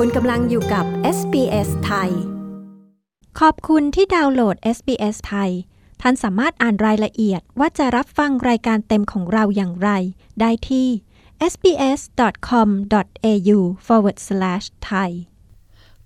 คุณกำลังอยู่กับ SBS ไทย ขอบคุณที่ดาวน์โหลด SBS ไทย ท่านสามารถอ่านรายละเอียดว่าจะรับฟังรายการเต็มของเราอย่างไร ได้ที่ sbs.com.au forward slash thai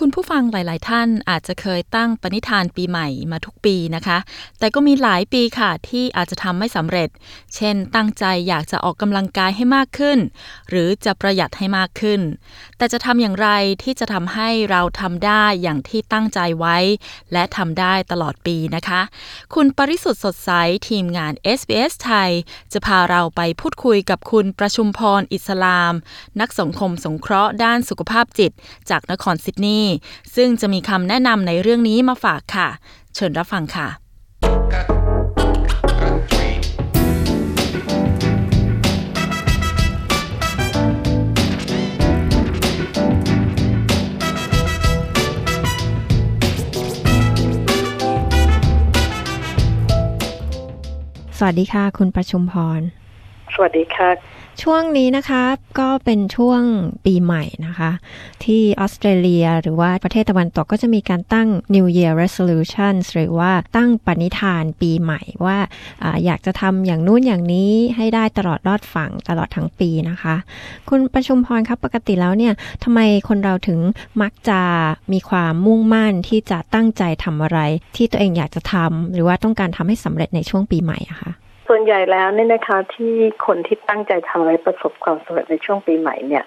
คุณผู้ฟังหลาย ๆ ท่านอาจจะเคยตั้งปณิธานปีใหม่มาทุกปีนะคะ แต่ก็มีหลายปีค่ะที่อาจจะทำไม่สำเร็จ เช่น ตั้งใจอยากจะออกกำลังกายให้มากขึ้น หรือจะประหยัดให้มากขึ้น แต่จะทำอย่างไรที่จะทำให้เราทำได้อย่างที่ตั้งใจไว้ และทำได้ตลอดปีนะคะ คุณปริสุทธ์สดใสทีมงาน SBS ไทย จะพาเราไปพูดคุยกับคุณประชุมพรอิสลาม นักสังคมสงเคราะห์ด้านสุขภาพจิต จากนครซิดนีย์ซึ่งจะมีคำแนะนำในเรื่องนี้มาฝากค่ะ เชิญรับฟังค่ะ สวัสดีค่ะ คุณประชุมพร สวัสดีค่ะ ช่วงนี้นะคะก็เป็นช่วงปีใหม่นะคะ ที่ออสเตรเลียหรือว่าประเทศตะวันตกก็จะมีการตั้ง New Year Resolutions หรือว่าตั้งปณิธานปีใหม่ว่าอาอยากจะทำอย่างนู้นอย่างนี้ให้ได้ตลอดรอดฝั่งตลอดทั้งปีนะคะ คุณประชุมพรครับปกติแล้วเนี่ยทำไมคนเราถึงมักจะมีความมุ่งมั่นที่จะตั้งใจทำอะไร ที่ตัวเองอยากจะทำหรือว่าต้องการทำให้สำเร็จในช่วงปีใหม่อะคะ ส่วนใหญ่แล้วเนี่ยนะคะที่คนที่ตั้งใจทำอะไรประสบความสำเร็จในช่วงปีใหม่เนี่ย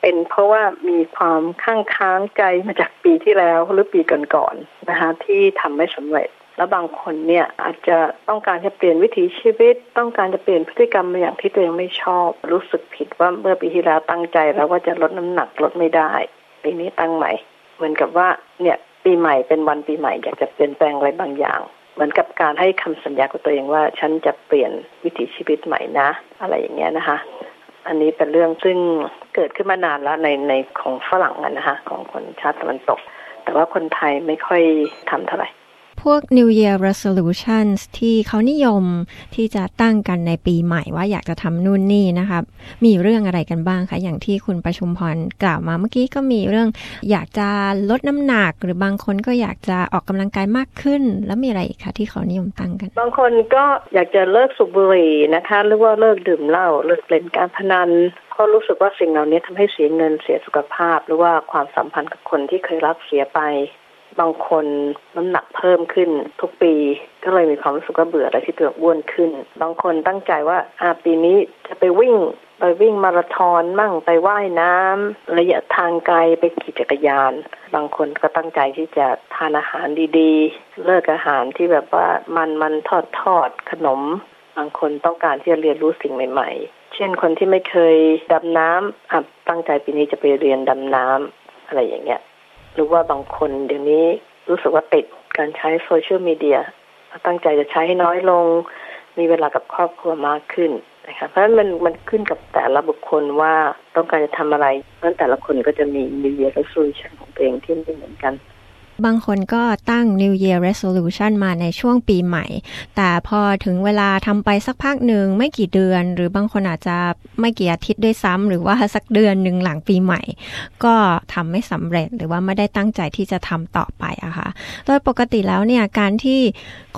เป็นเพราะว่ามีความข้างค้างใจมาจากปีที่แล้วหรือปีก่อนๆนะคะ ที่ทำไม่สำเร็จ แล้วบางคนเนี่ยอาจจะต้องการจะเปลี่ยนวิถีชีวิต ต้องการจะเปลี่ยนพฤติกรรมมาอย่างที่ตัวเองไม่ชอบ รู้สึกผิดว่าเมื่อปีที่แล้วตั้งใจแล้วว่าจะลดน้ำหนักลดไม่ได้ปีนี้ตั้งใหม่ เหมือนกับว่าเนี่ยปีใหม่เป็นวันปีใหม่อยากจะเปลี่ยนแปลงอะไรบางอย่าง เหมือนกับการให้คำสัญญากับตัวเองว่า ฉันจะเปลี่ยนวิถีชีวิตใหม่นะ อะไรอย่างเงี้ยนะคะ อันนี้เป็นเรื่องซึ่งเกิดขึ้นมานานแล้วในในของฝรั่งนะคะของคนชาติตะวันตก แต่ว่าคนไทยไม่ค่อยทำเท่าไหร่ วก New Year Resolutions ที่เขานิยมที่จะตั้งกันในปีใหม่ว่าอยากจะทำนู่นนี่นะคะมีเรื่องอะไรกันบ้างคะอย่างที่คุณประชุมพรกล่าวมาเมื่อกี้ก็มีเรื่องอยากจะลดน้ำหนัก หรือบางคนก็อยากจะออกกำลังกายมากขึ้น แล้วมีอะไรอีกคะที่เขานิยมตั้งกัน บางคนก็อยากจะเลิกสูบบุหรี่นะคะหรือว่าเลิกดื่มเหล้าเลิกเล่นการพนันเพราะรู้สึกว่าสิ่งเหล่านี้ทำให้เสียเงินเสียสุขภาพ หรือว่าความสัมพันธ์กับคนที่เคยรักเสียไป บางคนน้ำหนักเพิ่มขึ้นทุกปีก็เลยมีความรู้สึกว่าเบื่ออะไรที่ตัวอ้วนขึ้น บางคนตั้งใจว่าอาปีนี้จะไปวิ่งไปวิ่งมาราธอนมั่งไปว่ายน้ำระยะทางไกลไปขี่จักรยาน บางคนก็ตั้งใจที่จะทานอาหารดีๆ เลิกอาหารที่แบบว่ามันมันทอดทอดขนม บางคนต้องการที่จะเรียนรู้สิ่งใหม่ ๆ เช่นคนที่ไม่เคยดำน้ำอะตั้งใจปีนี้จะไปเรียนดำน้ำอะไรอย่างเงี้ย หรือว่าบางคนเดี๋ยวนี้รู้สึกว่าติดการใช้โซเชียลมีเดียตั้งใจจะใช้ให้น้อยลง มีเวลากับครอบครัวมากขึ้นนะคะเพราะฉะนั้นมันมันขึ้นกับแต่ละบุคคลว่าต้องการจะทำอะไรเพราะแต่ละคนก็จะมี New Year Resolution ของตัวเองที่ไม่เหมือนกัน บางคนก็ตั้ง New Year Resolution มาในช่วงปีใหม่ แต่พอถึงเวลาทำไปสักพักหนึ่งไม่กี่เดือน หรือบางคนอาจจะไม่กี่อาทิตย์ด้วยซ้ำหรือว่าสักเดือนหนึ่งหลังปีใหม่ ก็ทำไม่สำเร็จหรือว่าไม่ได้ตั้งใจที่จะทำต่อไปอะค่ะ โดยปกติแล้วเนี่ยการที่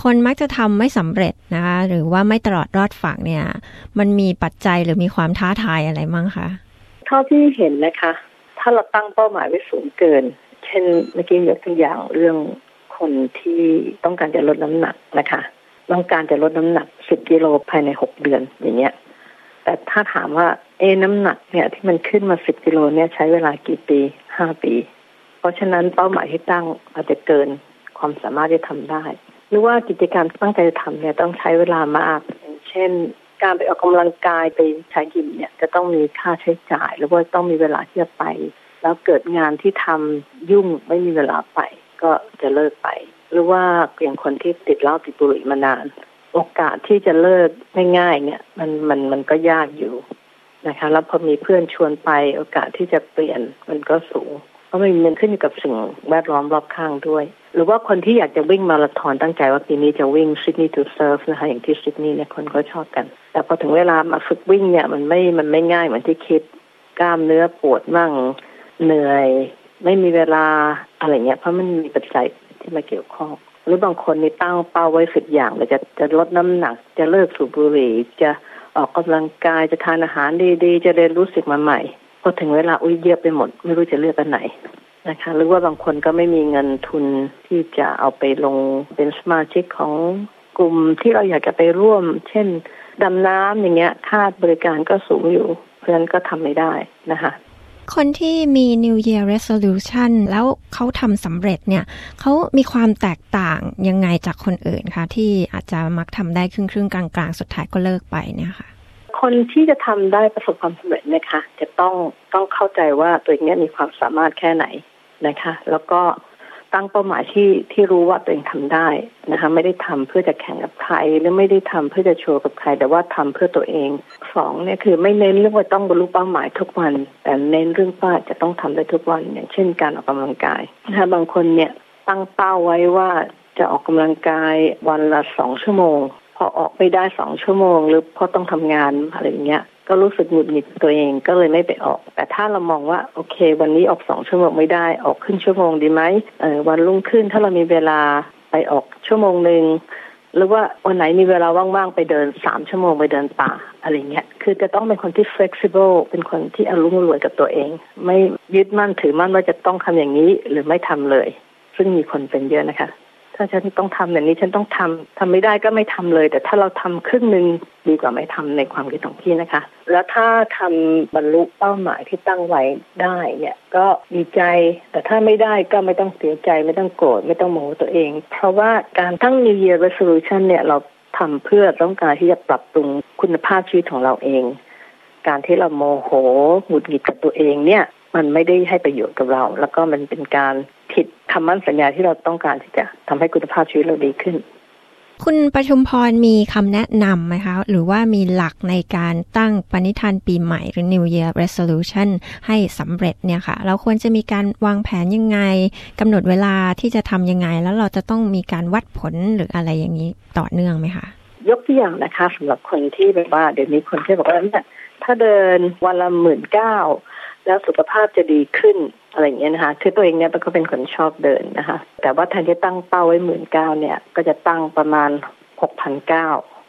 คนมักจะทำไม่สำเร็จนะคะหรือว่าไม่ตลอดรอดฝั่งเนี่ย มันมีปัจจัยหรือมีความท้าทายอะไรมั้งคะเท่าที่เห็นนะคะ ถ้าเราตั้งเป้าหมายไว้สูงเกิน เช่นเมื่อกี้ยกตัวอย่างเรื่องคนที่ต้องการจะลดน้ำหนักนะคะ ต้องการจะลดน้ำหนัก10กิโลภายใน6เดือนอย่างเงี้ย แต่ถ้าถามว่าเอะน้ำหนักเนี่ยที่มันขึ้นมา10กิโลเนี่ยใช้เวลากี่ปี5ปี เพราะฉะนั้นเป้าหมายที่ตั้งอาจจะเกินความสามารถที่ทำได้ หรือว่ากิจกรรมที่ตั้งใจจะทำเนี่ยต้องใช้เวลามากอย่างเช่นการไปออกกำลังกายไปใช้ยิมเนี่ยจะต้องมีค่าใช้จ่าย หรือว่าต้องมีเวลาที่จะไป แล้วเกิดงานที่ทำยุ่งไม่มีเวลาไป ก็จะเลิกไป หรือว่าอย่างคนที่ติดเหล้าติดบุหรี่มานาน โอกาสที่จะเลิกง่ายๆเนี่ย มันมันมันก็ยากอยู่นะคะ แล้วพอมีเพื่อนชวนไป โอกาสที่จะเปลี่ยนมันก็สูงเพราะมันมันขึ้นอยู่กับสิ่งแวดล้อมรอบข้างด้วย หรือว่าคนที่อยากจะวิ่งมาราธอนตั้งใจว่าปีนี้จะวิ่ง City to Surf นะคะอย่างที่ซิดนีย์เนี่ยคนก็ชอบกัน แต่พอถึงเวลามาฝึกวิ่งเนี่ยมันไม่มันไม่ง่ายเหมือนที่คิดกล้ามเนื้อปวดมั่ง เหนื่อย ไม่มีเวลาอะไรเงี้ยเพราะมันมีปัจจัยที่มาเกี่ยวข้อง หรือบางคนนี่ตั้งเป้าไว้สิบอย่างเลยจะจะลดน้ำหนัก จะเลิกสูบบุหรี่จะออกกำลังกายจะทานอาหารดีๆ จะเรียนรู้สึกมาใหม่พอถึงเวลาอุ้ยเยอะไปหมด ไม่รู้จะเลือกอันไหนนะคะหรือว่าบางคนก็ไม่มีเงินทุนที่จะเอาไปลงเป็นสมาชิกของกลุ่มที่เราอยากจะไปร่วม เช่นดำน้ำอย่างเงี้ยค่าบริการก็สูงอยู่ เพราะฉะนั้นก็ทำไม่ได้นะคะ คนที่มี New Year Resolution แล้วเขาทำสำเร็จเนี่ยเขามีความแตกต่างยังไงจากคนอื่นคะที่อาจจะมักทำได้ครึ่งครึ่งๆกลางๆสุดท้ายก็เลิกไปเนี่ยค่ะ คนที่จะทำได้ประสบความสำเร็จนะคะ จะต้องต้องเข้าใจว่าตัวเองเนี่ยมีความสามารถแค่ไหนนะคะ แล้วก็ ตั้งเป้าหมายที่ที่รู้ว่าตัวเองทำได้นะคะไม่ได้ทำเพื่อจะแข่งกับใครหรือไม่ได้ทำเพื่อจะโชว์กับใคร แต่ว่าทำเพื่อตัวเองสองเนี่ยคือไม่เน้นเรื่องว่าต้องบรรลุเป้าหมายทุกวัน แต่เน้นเรื่องว่าจะต้องทำได้ทุกวันอย่างเช่นการออกกำลังกายนะคะบางคนเนี่ยตั้งเป้าไว้ว่าจะออกกำลังกายวันละสองชั่วโมง พอออกไม่ได้สองชั่วโมง หรือพอต้องทำงานอะไรอย่างเงี้ยก็รู้สึกหงุดหงิดตัวเองก็เลยไม่ไปออก แต่ถ้าเรามองว่าโอเค วันนี้ออกสองชั่วโมงไม่ได้ออกครึ่งชั่วโมงดีไหมเออวันรุ่งขึ้นถ้าเรามีเวลาไปออกชั่วโมงหนึ่งหรือว่าวันไหนมีเวลาว่างๆ ไปเดินสามชั่วโมงไปเดินป่าอะไรเงี้ย คือจะต้องเป็นคนที่ flexible เป็นคนที่อารมณ์รวยกับตัวเอง ไม่ยึดมั่นถือมั่นว่าจะต้องทำอย่างนี้หรือไม่ทำเลย ซึ่งมีคนเป็นเยอะนะคะ ถ้าฉันต้องทำอย่างนี้ฉันต้องทำทำไม่ได้ก็ไม่ทำเลย แต่ถ้าเราทำครึ่งหนึ่งดีกว่าไม่ทำในความคิดของพี่นะคะ แล้วถ้าทำบรรลุเป้าหมายที่ตั้งไว้ได้เนี่ยก็ดีใจ แต่ถ้าไม่ได้ก็ไม่ต้องเสียใจไม่ต้องโกรธไม่ต้องโมโหตัวเอง เพราะว่าการตั้ง New Year Resolution เนี่ยเราทำเพื่อต้องการที่จะปรับปรุงคุณภาพชีวิตของเราเอง การที่เราโมโหหงุดหงิดกับตัวเองเนี่ย มันไม่ได้ให้ประโยชน์กับเรา แล้วก็มันเป็นการ ผิดคำมั่นสัญญาที่เราต้องการที่จะทำให้คุณภาพชีวิตเราดีขึ้น คุณประชุมพรมีคำแนะนำไหมคะ หรือว่ามีหลักในการตั้งปณิธานปีใหม่หรือ New Year Resolution ให้สำเร็จเนี่ยค่ะ เราควรจะมีการวางแผนยังไงกำหนดเวลาที่จะทำยังไง แล้วเราจะต้องมีการวัดผลหรืออะไรอย่างนี้ต่อเนื่องไหมคะยกตัวอย่างนะคะสำหรับคนที่แบบว่าเดี๋ยวนี้คนที่บอกว่าเนี่ยถ้าเดินวันละหมื่นเก้า แล้วสุขภาพจะดีขึ้นอะไรอย่างเงี้ยนะคะคือตัวเองเนี่ยก็เป็นคนชอบเดินนะคะ แต่ว่าแทนที่ตั้งเป้าไว้หมื่นเก้าเนี่ย ก็จะตั้งประมาณหกพันเก้า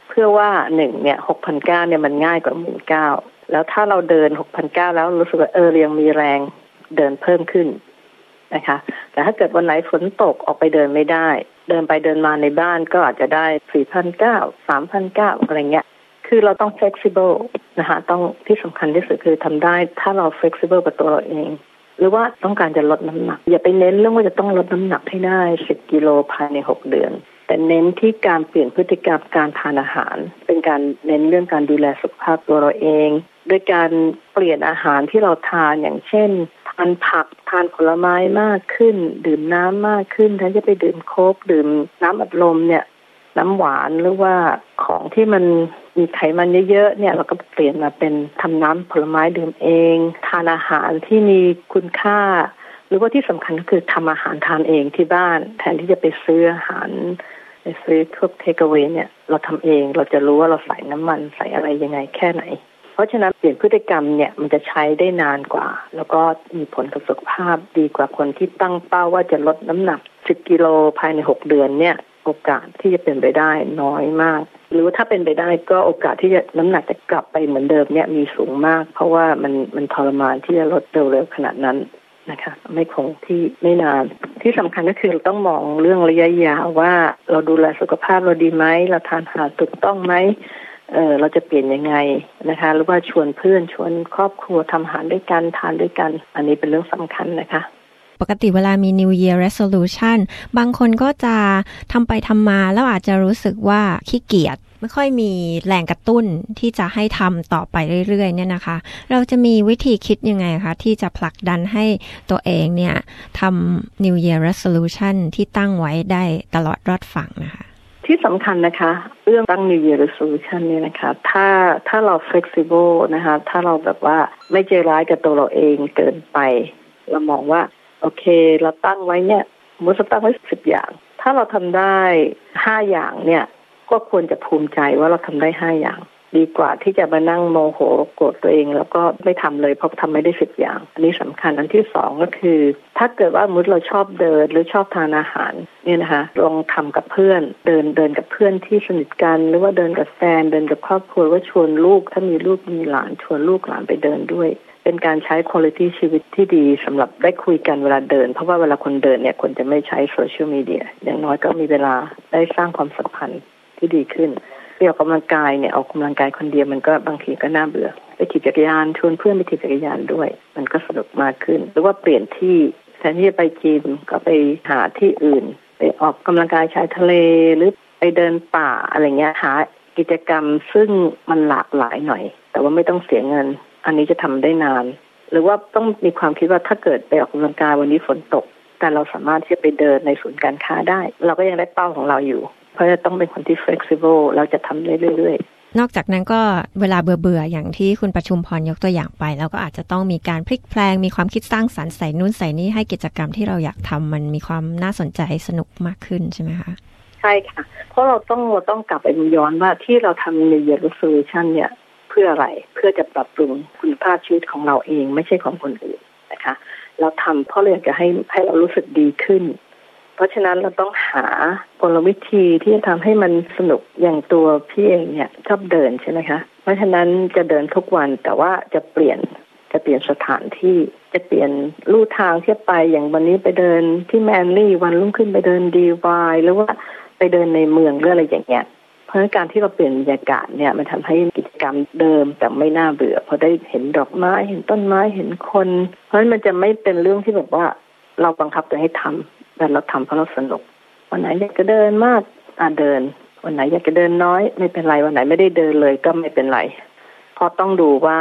เพื่อว่าหนึ่งเนี่ยหกพันเก้าเนี่ยมันง่ายกว่าหมื่นเก้าแล้วถ้าเราเดินหกพันเก้าแล้วรู้สึกว่าเออเรียงมีแรงเดินเพิ่มขึ้นนะคะ แต่ถ้าเกิดวันไหนฝนตกออกไปเดินไม่ได้ เดินไปเดินมาในบ้านก็อาจจะได้สี่พันเก้าสามพันเก้าอะไรเงี้ย คือเราต้อง flexible นะคะต้องที่สำคัญที่สุดคือทำได้ถ้าเรา flexible กับตัวเราเอง หรือว่าต้องการจะลดน้ำหนัก อย่าไปเน้นเรื่องว่าจะต้องลดน้ำหนักให้ได้สิบกิโลภายในหกเดือน แต่เน้นที่การเปลี่ยนพฤติกรรมการทานอาหาร เป็นการเน้นเรื่องการดูแลสุขภาพตัวเราเองด้วยการเปลี่ยนอาหารที่เราทานอย่างเช่นทานผักทานผลไม้มากขึ้น ดื่มน้ำมากขึ้นแทนจะไปดื่มโคกดื่มน้ำอัดลมเนี่ย น้ำหวานหรือว่าของที่มัน มีไขมันเยอะๆเนี่ยเราก็เปลี่ยนมาเป็นทำน้ำผลไม้ดื่มเอง ทานอาหารที่มีคุณค่า หรือว่าที่สำคัญก็คือทำอาหารทานเองที่บ้าน แทนที่จะไปซื้ออาหารไปซื้อพวกเทคเวเนี่ยเราทำเองเราจะรู้ว่าเราใส่น้ำมันใส่อะไรยังไงแค่ไหน เพราะฉะนั้นเปลี่ยนพฤติกรรมเนี่ยมันจะใช้ได้นานกว่า แล้วก็มีผลกับสุขภาพดีกว่าคนที่ตั้งเป้าว่าจะลดน้ำหนัก 10 กิโลภายใน 6 เดือนเนี่ย โอกาสที่จะเป็นไปได้น้อยมาก หรือว่าถ้าเป็นไปได้ก็โอกาสที่จะน้ำหนักจะกลับไปเหมือนเดิมเนี่ยมีสูงมาก เพราะว่ามันมันทรมานที่จะลดเร็วๆขนาดนั้นนะคะไม่คงที่ไม่นาน ที่สำคัญก็คือเราต้องมองเรื่องระยะยาวว่าเราดูแลสุขภาพเราดีไหมเราทานอาหารถูกต้องไหมเออเราจะเปลี่ยนยังไงนะคะ หรือว่าชวนเพื่อนชวนครอบครัวทำอาหารด้วยกันทานด้วยกัน อันนี้เป็นเรื่องสำคัญนะคะ ปกติเวลามี New Year Resolution บางคนก็จะทำไปทำมา แล้วอาจจะรู้สึกว่าขี้เกียจไม่ค่อยมีแรงกระตุ้นที่จะให้ทำต่อไปเรื่อยๆเนี่ยนะคะ เราจะมีวิธีคิดยังไงคะที่จะผลักดันให้ตัวเองเนี่ยทำ New Year Resolution ที่ตั้งไว้ได้ตลอดรอดฝั่งนะคะที่สำคัญนะคะ เรื่องตั้ง New Year Resolution เนี่ยนะคะ ถ้าถ้าเรา flexible นะคะ ถ้าเราแบบว่าไม่ใจร้ายกับตัวเราเองเกินไป เรามองว่า โอเค เราตั้งไว้เนี่ยมุสตั้งไว้สิบอย่าง ถ้าเราทำได้ห้าอย่างเนี่ย ก็ควรจะภูมิใจว่าเราทำได้ห้าอย่าง ดีกว่าที่จะมานั่งโมโหโกรธตัวเอง แล้วก็ไม่ทำเลยเพราะทำไม่ได้สิบอย่าง อันนี้สำคัญอันที่สองก็คือ ถ้าเกิดว่ามุดเราชอบเดินหรือชอบทานอาหาร เนี่ยนะคะลองทำกับเพื่อน เดินเดินกับเพื่อนที่สนิทกัน หรือว่าเดินกับแฟนเดินกับครอบครัวว่าชวนลูก ถ้ามีลูกมีหลานชวนลูกหลานไปเดินด้วยเป็นการใช้คุณภาพชีวิตที่ดีสำหรับได้คุยกันเวลาเดิน เพราะว่าเวลาคนเดินเนี่ยคนจะไม่ใช้โซเชียลมีเดียอย่างน้อยก็มีเวลาได้สร้างความสัมพันธ์ที่ดีขึ้น ไปออกกำลังกายเนี่ยออกกำลังกายคนเดียวมันก็บางทีก็น่าเบื่อ ไปขี่จักรยานชวนเพื่อนไปขี่จักรยานด้วย มันก็สนุกมากขึ้น หรือว่าเปลี่ยนที่แทนที่จะไปจิมก็ไปหาที่อื่น ไปออกกำลังกายชายทะเลหรือไปเดินป่าอะไรเงี้ยหากิจกรรมซึ่งมันหลากหลายหน่อย แต่ว่าไม่ต้องเสียเงิน อันนี้จะทำได้นาน หรือว่าต้องมีความคิดว่าถ้าเกิดไปออกกำลังกายวันนี้ฝนตก แต่เราสามารถที่จะไปเดินในศูนย์การค้าได้ เราก็ยังได้เป้าของเราอยู่ ราะจะต้องเป็นคนที่ flexible เราจะทำได้เรื่อยนอกจากนั้นก็เวลาเบื่อเบื่อๆ อย่างที่คุณประชุมพรยกตัวอย่างไปแล้วก็อาจจะต้องมีการพลิกแพลง มีความคิดสร้างสรรค์ใส่นู่นใส่นี่ให้กิจกรรมที่เราอยากทำมันมีความน่าสนใจสนุกมากขึ้นใช่ไหมคะๆใช่ค่ะ เพราะเราต้องเราต้องกลับไปย้อนว่าที่เราทำ New Year Resolution เนี่ยเพื่ออะไรเพื่อจะปรับปรุงคุณภาพชีวิตของเราเองไม่ใช่ของคนอื่นนะคะ เราทำเพราะเราอยากจะให้ให้เรารู้สึกดีขึ้น เพราะฉะนั้นเราต้องหากลวิธีที่จะทำให้มันสนุกอย่างตัวพี่เองเนี่ยชอบเดินใช่ไหมคะ เพราะฉะนั้นจะเดินทุกวันแต่ว่าจะเปลี่ยนจะเปลี่ยนสถานที่จะเปลี่ยนลู่ทางที่ไปอย่างวันนี้ไปเดินที่แมนลี่วันรุ่งขึ้นไปเดินดีวายหรือว่าไปเดินในเมืองหรืออะไรอย่างเงี้ยเพราะการที่เราเปลี่ยนบรรยากาศเนี่ยมันทำให้กิจกรรมเดิมแต่ไม่น่าเบื่อเพราะได้เห็นดอกไม้เห็นต้นไม้เห็นคน เพราะฉะนั้นมันจะไม่เป็นเรื่องที่แบบว่าเราบังคับตัวให้ทำ แต่เราทำเพราะเราสนุก วันไหนอยากจะเดินมากอ่าเดิน วันไหนอยากจะเดินน้อย ไม่เป็นไร วันไหนไม่ได้เดินเลยก็ไม่เป็นไรเพราะต้องดูว่า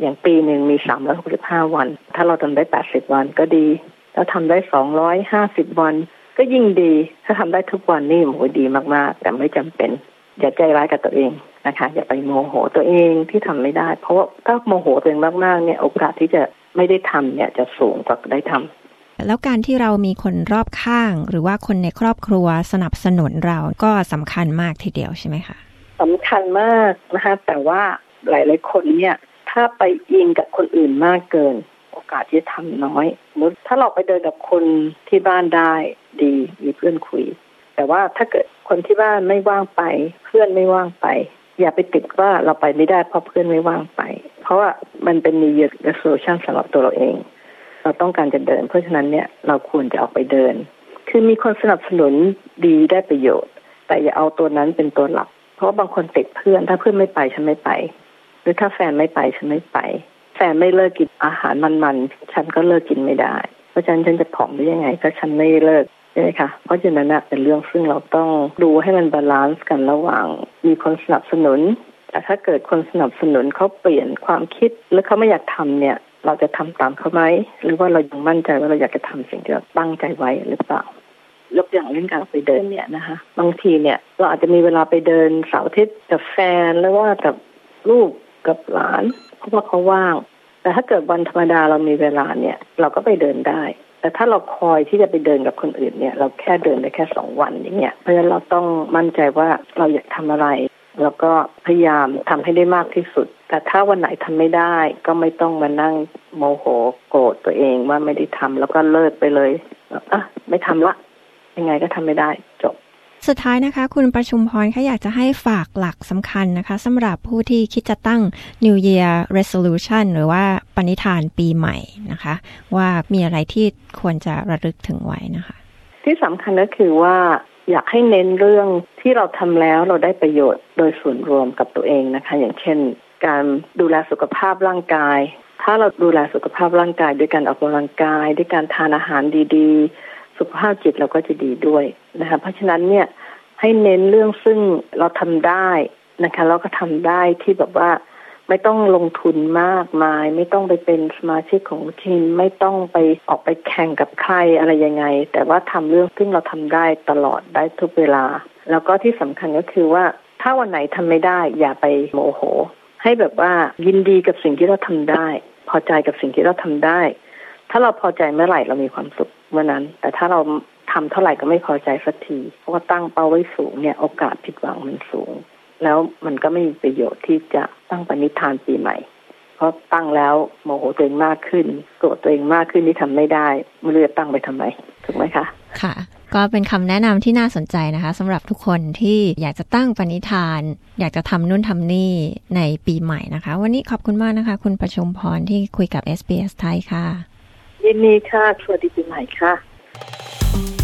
อย่างปีหนึ่งมีสามร้อยหกสิบห้าวัน ถ้าเราทำได้แปดสิบวันก็ดี แล้วทำได้สองร้อยห้าสิบวัน ก็ยิ่งดี ถ้าทำได้ทุกวันนี่โหดีมากๆ แต่ไม่จำเป็น อย่าใจร้ายกับตัวเองนะคะ อย่าไปโมโหตัวเองที่ทำไม่ได้ เพราะว่าถ้าโมโหตัวเองมากๆเนี่ย โอกาสที่จะไม่ได้ทำเนี่ยจะสูงกว่าได้ทำ แล้วการที่เรามีคนรอบข้าง หรือว่าคนในครอบครัวสนับสนุนเราก็สำคัญมากทีเดียวใช่ไหมคะสำคัญมากนะคะแต่ว่าหลาย ๆ คนเนี่ยถ้าไปอิงกับคนอื่นมากเกิน โอกาสที่จะทำน้อยสมมติถ้าเราไปเดินกับคนที่บ้านได้ดีมีเพื่อนคุย แต่ว่าถ้าเกิดคนที่บ้านไม่ว่างไป เพื่อนไม่ว่างไป อย่าไปติดว่าเราไปไม่ได้เพราะเพื่อนไม่ว่างไป เพราะว่ามันเป็น New Year r e s o l u t i o สำหรับตัวเราเอง เราต้องการจะเดิน เพราะฉะนั้นเนี่ยเราควรจะออกไปเดิน คือมีคนสนับสนุนดีได้ประโยชน์ แต่อย่าเอาตัวนั้นเป็นตัวหลัก เพราะบางคนติดเพื่อน ถ้าเพื่อนไม่ไปฉันไม่ไป หรือถ้าแฟนไม่ไปฉันไม่ไป แฟนไม่เลิกกินอาหารมันๆฉันก็เลิกกินไม่ได้ เพราะฉะนั้นฉันจะผอมได้ยังไงก็ฉันไม่เลิกใช่ไหมคะเพราะฉะนั้นเป็นเรื่องซึ่งเราต้องดูให้มัน balance กันระหว่าง มีคนสนับสนุนแต่ถ้าเกิดคนสนับสนุนเขาเปลี่ยนความคิดหรือเขาไม่อยากทำเนี่ย เราจะทำตามเขาไหมหรือว่าเรายังมั่นใจว่าเราอยากจะทำสิ่งที่เราตั้งใจไว้หรือเปล่ายกอย่างเรื่องการไปเดินเนี่ยนะคะบางทีเนี่ย เราอาจจะมีเวลาไปเดินเสาร์อาทิตย์กับแฟนหรือว่ากับลูกกับหลาน เพราะว่าเขาว่าง แต่ถ้าเกิดวันธรรมดาเรามีเวลาเนี่ย เราก็ไปเดินได้ แต่ถ้าเราคอยที่จะไปเดินกับคนอื่นเนี่ย เราแค่เดินได้แค่สองวันอย่างเงี้ยเพราะฉะนั้นเราต้องมั่นใจว่าเราอยากทำอะไร แล้วก็พยายามทำให้ได้มากที่สุด แต่ถ้าวันไหนทำไม่ได้ก็ไม่ต้องมานั่งโมโหโกรธตัวเองว่าไม่ได้ทำแล้วก็เลิกไปเลยอะไม่ทำละ ยังไงก็ทำไม่ได้จบ สุดท้ายนะคะ คุณประชุมพรแค่อยากจะให้ฝากหลักสำคัญนะคะสำหรับผู้ที่คิดจะตั้ง New Year Resolution หรือว่าปณิธานปีใหม่นะคะ ว่ามีอะไรที่ควรจะระลึกถึงไว้นะคะ ที่สำคัญก็คือว่า อยากให้เน้นเรื่องที่เราทำแล้วเราได้ประโยชน์โดยส่วนรวมกับตัวเองนะคะ อย่างเช่น การดูแลสุขภาพร่างกาย ถ้าเราดูแลสุขภาพร่างกาย ด้วยการออกกำลังกาย ด้วยการทานอาหารดีๆ สุขภาพจิตเราก็จะดีด้วยนะคะเพราะฉะนั้นเนี่ยให้เน้นเรื่องซึ่งเราทำได้นะคะเราก็ทำได้ที่แบบว่า ไม่ต้องลงทุนมากมาย ไม่ต้องไปเป็นสมาชิกของทีมไม่ต้องไปออกไปแข่งกับใครอะไรยังไง แต่ว่าทำเรื่องซึ่งเราทำได้ตลอดได้ทุกเวลา แล้วก็ที่สำคัญก็คือว่า ถ้าวันไหนทำไม่ได้อย่าไปโมโห ให้แบบว่ายินดีกับสิ่งที่เราทำได้ พอใจกับสิ่งที่เราทำได้ ถ้าเราพอใจเมื่อไหร่เรามีความสุขเมื่อนั้น แต่ถ้าเราทำเท่าไหร่ก็ไม่พอใจสักทีเพราะว่าตั้งเป้าไว้สูงเนี่ยโอกาสผิดหวังมันสูง แล้วมันก็ไม่มีประโยชน์ที่จะตั้งปณิธานปีใหม่ เพราะตั้งแล้วโมโหตัวเองมากขึ้นโกรธตัวเองมากขึ้นที่ทำไม่ได้ไม่รู้จะตั้งไปทำไมถูกไหมคะ ค่ะ ก็เป็นคำแนะนำที่น่าสนใจนะคะสำหรับทุกคนที่อยากจะตั้งปณิธาน อยากจะทำนู่นทำนี่ในปีใหม่นะคะ วันนี้ขอบคุณมากนะคะ คุณประชุมพรที่คุยกับ SBS ไทยค่ะยินดีค่ะสวัสดีปีใหม่ค่ะ